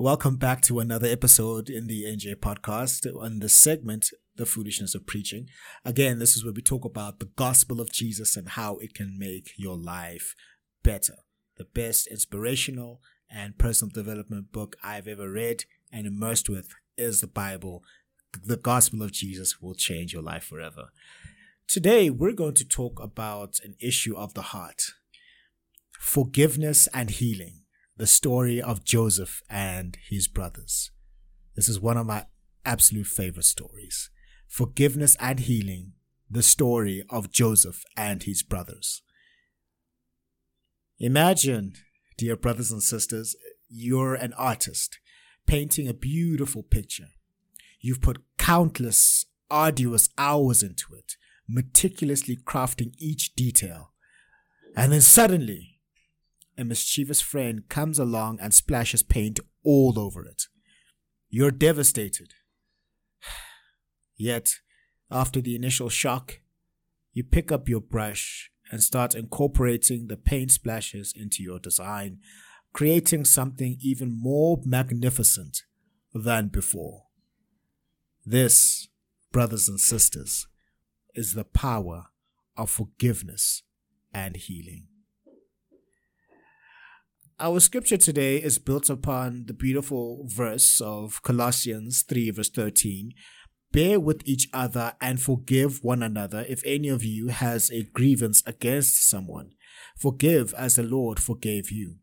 welcome back to another episode in the NJ podcast on the segment, The Foolishness of Preaching. Again, this is where we talk about the gospel of Jesus and how it can make your life better. The best inspirational and personal development book I've ever read and immersed with is the Bible. The gospel of Jesus will change your life forever. Today, we're going to talk about an issue of the heart forgiveness and healing the story of Joseph and his brothers. This is one of my absolute favorite stories. Forgiveness and healing, the story of Joseph and his brothers. Imagine, dear brothers and sisters, you're an artist painting a beautiful picture. You've put countless arduous hours into it, meticulously crafting each detail. And then suddenly, a mischievous friend comes along and splashes paint all over it. You're devastated. Yet, after the initial shock, you pick up your brush and start incorporating the paint splashes into your design, creating something even more magnificent than before. This, brothers and sisters, is the power of forgiveness and healing. Our scripture today is built upon the beautiful verse of Colossians 3, verse 13. Bear with each other and forgive one another if any of you has a grievance against someone. Forgive as the Lord forgave you.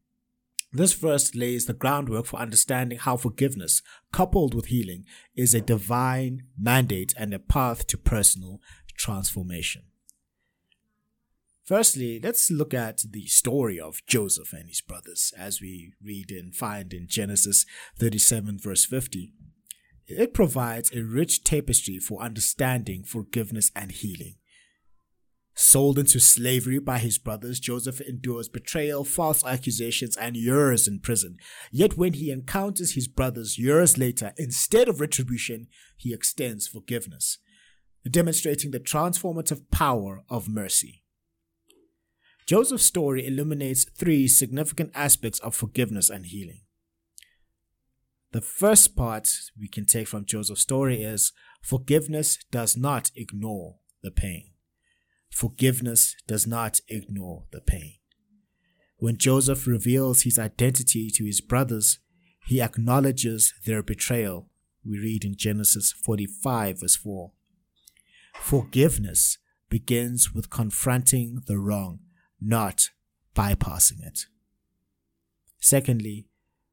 This verse lays the groundwork for understanding how forgiveness, coupled with healing, is a divine mandate and a path to personal transformation. Firstly, let's look at the story of Joseph and his brothers as we read and find in Genesis 37, verse 50. It provides a rich tapestry for understanding forgiveness and healing. Sold into slavery by his brothers, Joseph endures betrayal, false accusations, and years in prison. Yet when he encounters his brothers years later, instead of retribution, he extends forgiveness, demonstrating the transformative power of mercy. Joseph's story illuminates three significant aspects of forgiveness and healing. The first part we can take from Joseph's story is forgiveness does not ignore the pain. Forgiveness does not ignore the pain. When Joseph reveals his identity to his brothers, he acknowledges their betrayal. We read in Genesis 45, verse 4. Forgiveness begins with confronting the wrong not bypassing it. Secondly,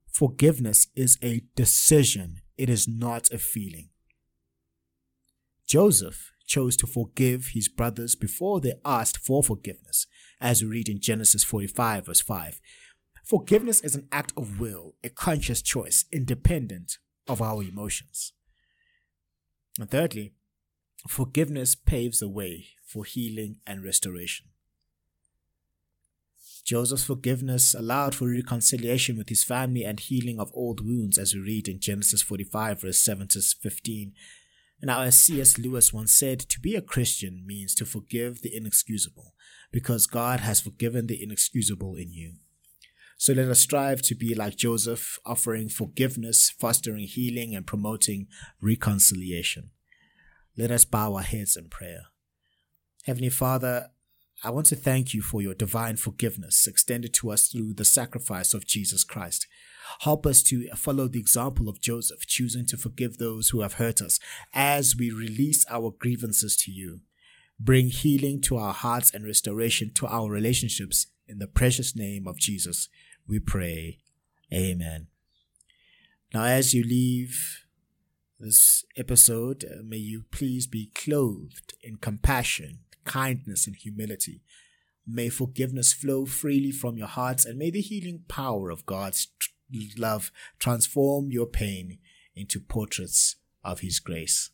forgiveness is a decision, it is not a feeling. Joseph chose to forgive his brothers before they asked for forgiveness, as we read in Genesis 45, verse 5. Forgiveness is an act of will, a conscious choice, independent of our emotions. And thirdly, forgiveness paves the way for healing and restoration. Joseph's forgiveness allowed for reconciliation with his family and healing of old wounds, as we read in Genesis 45, verse 7 to 15. Now, as C.S. Lewis once said, to be a Christian means to forgive the inexcusable, because God has forgiven the inexcusable in you. So let us strive to be like Joseph, offering forgiveness, fostering healing, and promoting reconciliation. Let us bow our heads in prayer. Heavenly Father, I want to thank you for your divine forgiveness extended to us through the sacrifice of Jesus Christ. Help us to follow the example of Joseph, choosing to forgive those who have hurt us as we release our grievances to you. Bring healing to our hearts and restoration to our relationships. In the precious name of Jesus, we pray. Amen. Now, as you leave this episode, uh, may you please be clothed in compassion, kindness, and humility. May forgiveness flow freely from your hearts, and may the healing power of God's love transform your pain into portraits of His grace.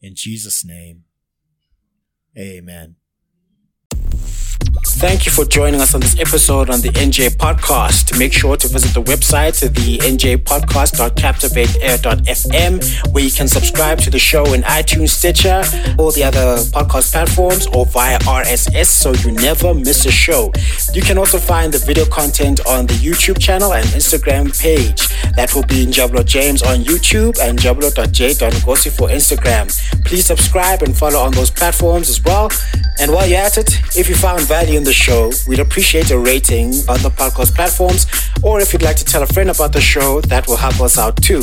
In Jesus' name, amen. Thank you for joining us on this episode on the NJ Podcast. Make sure to visit the website, the njpodcast.captivateair.fm, where you can subscribe to the show in iTunes, Stitcher, all the other podcast platforms, or via RSS so you never miss a show. You can also find the video content on the YouTube channel and Instagram page. That will be Njabulo James on YouTube and njabulo.j.ngosi for Instagram. Please subscribe and follow on those platforms as well. And while you're at it, if you found value in the show, we'd appreciate a rating on the podcast platforms. Or if you'd like to tell a friend about the show, that will help us out too.